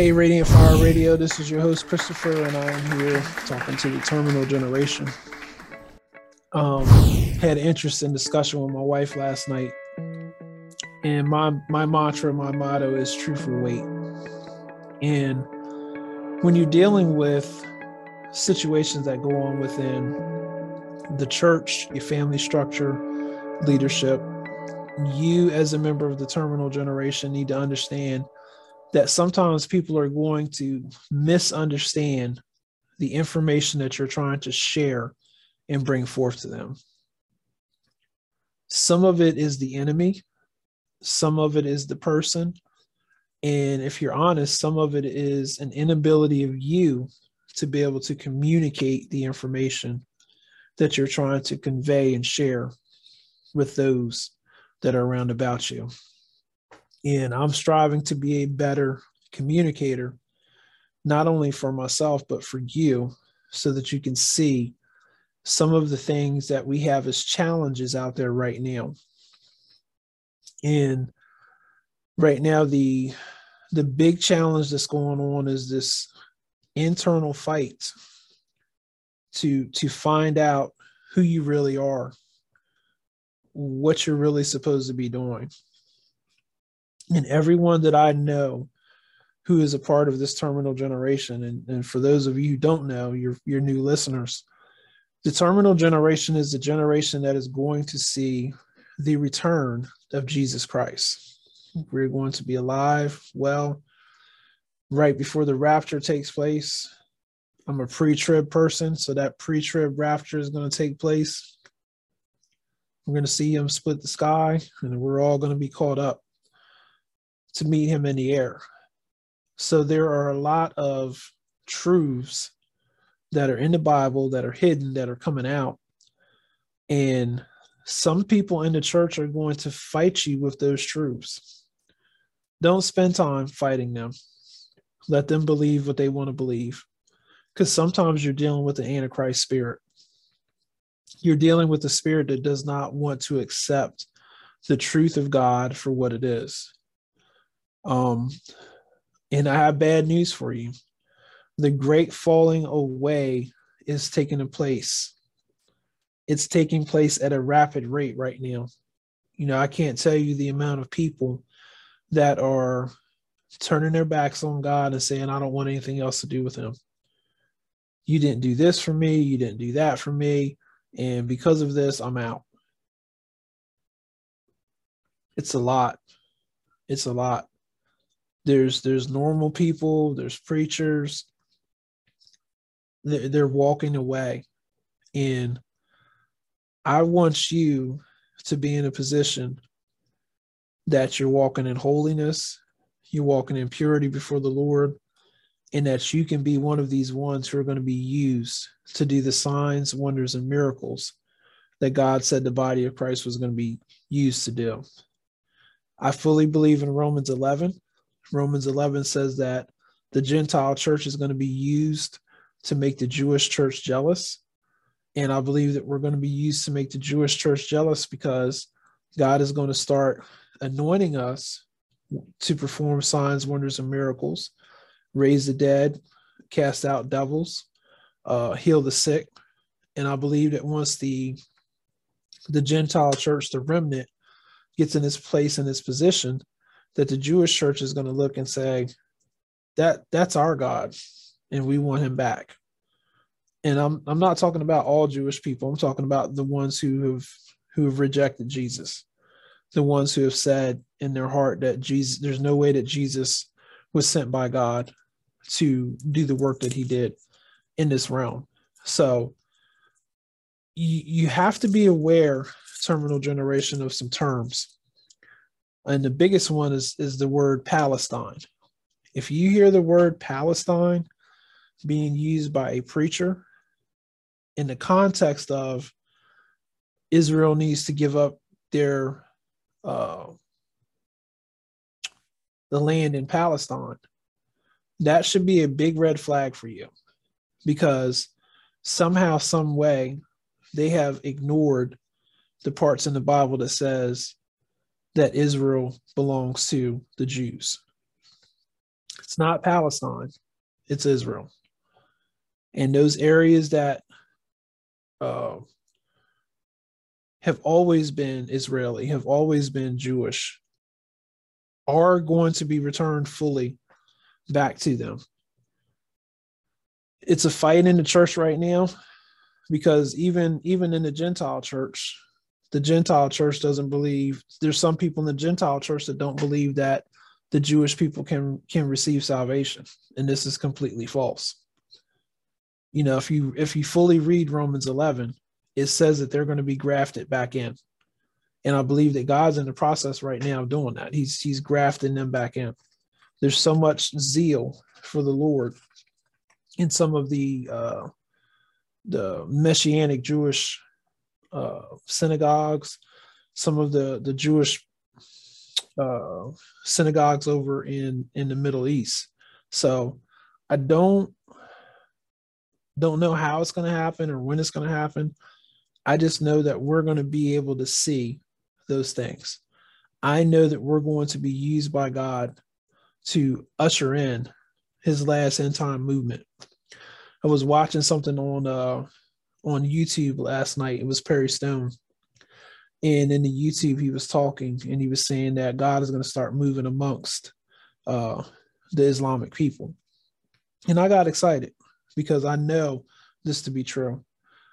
Hey, Radiant Fire Radio, this is your host, Christopher, and I am here talking to the terminal generation. Um, had an interesting discussion with my wife last night, and my my mantra, my motto is "Truth or Weight." And when you're dealing with situations that go on within the church, your family structure, leadership, you as a member of the terminal generation need to understand that sometimes people are going to misunderstand the information that you're trying to share and bring forth to them. Some of it is the enemy, some of it is the person. And if you're honest, some of it is an inability of you to be able to communicate the information that you're trying to convey and share with those that are around about you. And I'm striving to be a better communicator, not only for myself, but for you, so that you can see some of the things that we have as challenges out there right now. And right now, the the big challenge that's going on is this internal fight to to find out who you really are what you're really supposed to be doing and everyone that I know who is a part of this terminal generation, and, and for those of you who don't know, your your new listeners, the terminal generation is the generation that is going to see the return of Jesus Christ. We're going to be alive, well, right before the rapture takes place. I'm a pre-trib person, so that pre-trib rapture is going to take place. We're going to see him split the sky, and we're all going to be caught up to meet him in the air. So there are a lot of truths that are in the Bible that are hidden that are coming out. And some people in the church are going to fight you with those truths. Don't spend time fighting them. Let them believe what they want to believe. Because sometimes you're dealing with the Antichrist spirit. You're dealing with the spirit that does not want to accept the truth of God for what it is. Um, and I have bad news for you. The great falling away is taking place. It's taking place at a rapid rate right now. You know, I can't tell you the amount of people that are turning their backs on God and saying, I don't want anything else to do with Him. You didn't do this for me. You didn't do that for me. And because of this, I'm out. It's a lot. It's a lot there's there's normal people there's preachers. They're, they're walking away. And i want you to be in a position that you're walking in holiness you're walking in purity before the lord and that you can be one of these ones who are going to be used to do the signs wonders and miracles that god said the body of christ was going to be used to do. I fully believe in romans 11 Romans 11 says that the Gentile church is going to be used to make the Jewish church jealous. And I believe that we're going to be used to make the Jewish church jealous because God is going to start anointing us to perform signs, wonders, and miracles, raise the dead, cast out devils, uh, heal the sick. And I believe that once the the Gentile church, the remnant, gets in its place in its position, that the Jewish church is going to look and say, that that's our God, and we want him back. And I'm I'm not talking about all Jewish people. I'm talking about the ones who have who have rejected Jesus, the ones who have said in their heart that Jesus, there's no way that Jesus was sent by God to do the work that he did in this realm. So you, you have to be aware, terminal generation, of some terms and the biggest one is is the word Palestine. If you hear the word Palestine being used by a preacher in the context of Israel needs to give up their uh, the land in Palestine, that should be a big red flag for you because somehow, some way, they have ignored the parts in the Bible that says that Israel belongs to the Jews. It's not Palestine, it's Israel. And those areas that uh, have always been Israeli, have always been Jewish, are going to be returned fully back to them. It's a fight in the church right now because even even in the Gentile church, the Gentile church doesn't believe. There's some people in the Gentile church that don't believe that the Jewish people can can receive salvation, and this is completely false. You know, if you if you fully read Romans 11, it says that they're going to be grafted back in, and I believe that God's in the process right now of doing that. He's he's grafting them back in. There's so much zeal for the Lord in some of the uh, the messianic Jewish uh, synagogues, some of the the Jewish uh, synagogues over in in the Middle East. So I don't don't know how it's going to happen or when it's going to happen. I just know that we're going to be able to see those things. I know that we're going to be used by God to usher in his last end time movement. I was watching something on uh on YouTube last night. It was Perry Stone. And in the YouTube, he was talking and he was saying that God is going to start moving amongst uh, the Islamic people. And I got excited because I know this to be true.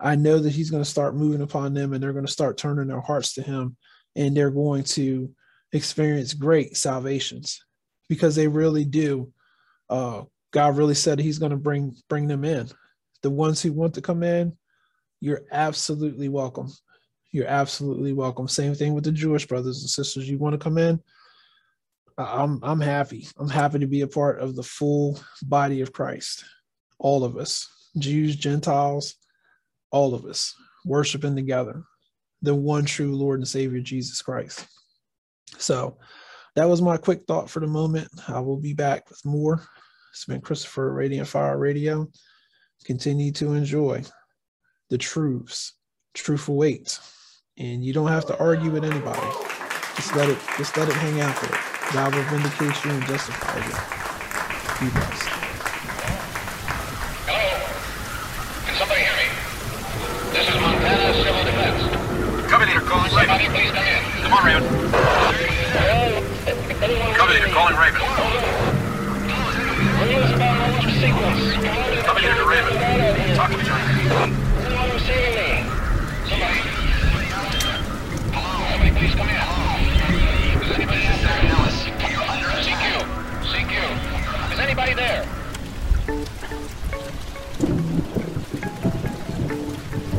I know that he's going to start moving upon them and they're going to start turning their hearts to him and they're going to experience great salvations because they really do. Uh, God really said he's going to bring bring them in. The ones who want to come in, you're absolutely welcome. You're absolutely welcome. Same thing with the Jewish brothers and sisters. You want to come in? I'm I'm happy. I'm happy to be a part of the full body of Christ. All of us, Jews, Gentiles, all of us worshiping together the one true Lord and Savior Jesus Christ. So that was my quick thought for the moment. I will be back with more. It's been Christopher Radiant Fire Radio. Continue to enjoy the truths. Truth awaits. And you don't have to argue with anybody. Just let it just let it hang out there. God will vindicate you and justify you. Be blessed.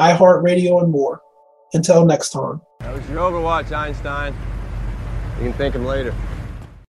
iHeartRadio, and more. Until next time. That was your Overwatch, Einstein. You can thank him later.